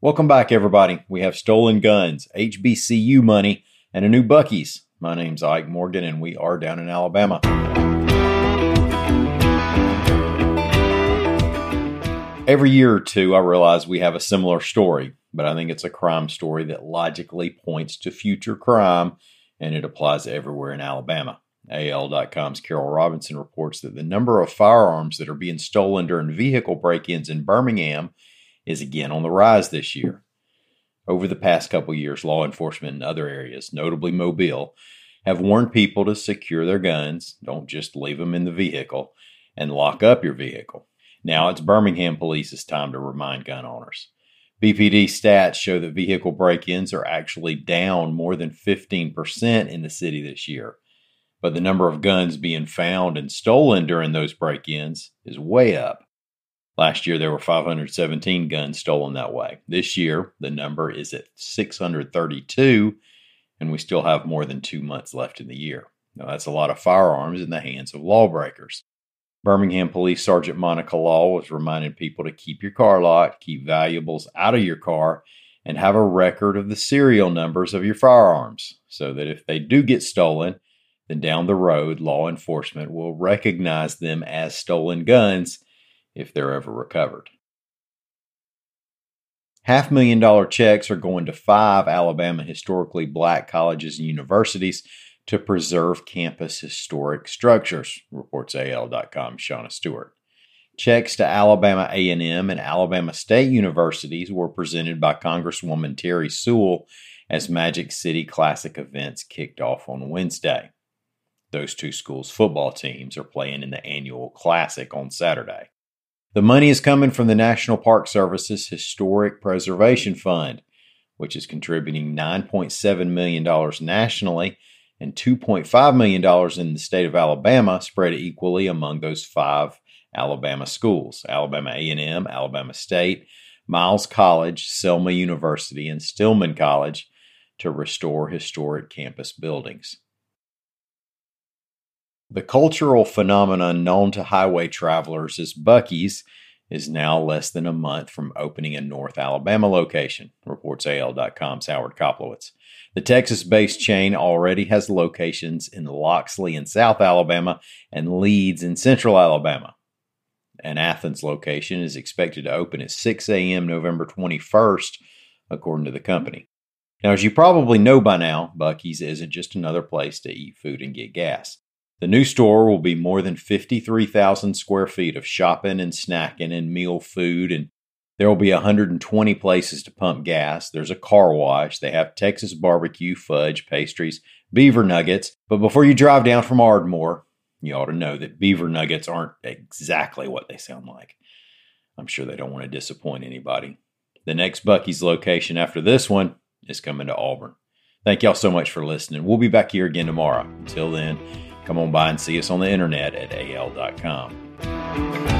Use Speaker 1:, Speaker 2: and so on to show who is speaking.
Speaker 1: Welcome back, everybody. We have stolen guns, HBCU money, and a new Buc-ee's. My name's Ike Morgan, and we are down in Alabama. Every year or two, I realize we have a similar story, but I think it's a crime story that logically points to future crime, and it applies everywhere in Alabama. AL.com's Carol Robinson reports that the number of firearms that are being stolen during vehicle break ins in Birmingham is again on the rise this year. Over the past couple years, law enforcement in other areas, notably Mobile, have warned people to secure their guns, don't just leave them in the vehicle, and lock up your vehicle. Now it's Birmingham police's time to remind gun owners. BPD stats show that vehicle break ins are actually down more than 15% in the city this year. But the number of guns being found and stolen during those break ins is way up. Last year, there were 517 guns stolen that way. This year, the number is at 632, and we still have more than two months left in the year. Now, that's a lot of firearms in the hands of lawbreakers. Birmingham Police Sergeant Monica Law was reminding people to keep your car locked, keep valuables out of your car, and have a record of the serial numbers of your firearms so that if they do get stolen, then down the road, law enforcement will recognize them as stolen guns if they're ever recovered. Half million dollar checks are going to five Alabama historically black colleges and universities to preserve campus historic structures, reports AL.com Shauna Stewart. Checks to Alabama A&M and Alabama State Universities were presented by Congresswoman Terri Sewell as Magic City Classic events kicked off on Wednesday. Those two schools' football teams are playing in the annual Classic on Saturday. The money is coming from the National Park Service's Historic Preservation Fund, which is contributing $9.7 million nationally and $2.5 million in the state of Alabama, spread equally among those five Alabama schools: Alabama A&M, Alabama State, Miles College, Selma University, and Stillman College to restore historic campus buildings. The cultural phenomenon known to highway travelers as Buc-ee's is now less than a month from opening a North Alabama location, reports AL.com's Howard Koplowitz. The Texas based chain already has locations in Loxley in South Alabama and Leeds in Central Alabama. An Athens location is expected to open at 6 a.m. November 21st, according to the company. Now, as you probably know by now, Buc-ee's isn't just another place to eat food and get gas. The new store will be more than 53,000 square feet of shopping and snacking and meal food, and there will be 120 places to pump gas. There's a car wash. They have Texas barbecue, fudge, pastries, beaver nuggets. But before you drive down from Ardmore, you ought to know that beaver nuggets aren't exactly what they sound like. I'm sure they don't want to disappoint anybody. The next Buc-ee's location after this one is coming to Auburn. Thank y'all so much for listening. We'll be back here again tomorrow. Until then, Come on by and see us on the internet at al.com.